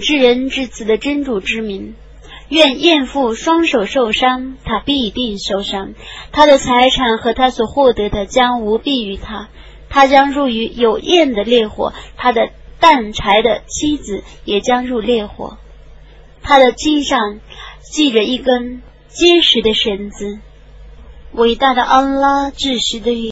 至人至此的真主之名，愿艳父双手受伤，他必定受伤，他的财产和他所获得的将无裨于他，他将入于有焰的烈火，他的淡柴的妻子也将入烈火，他的肩上系着一根结实的绳子，伟大的安拉至实的语。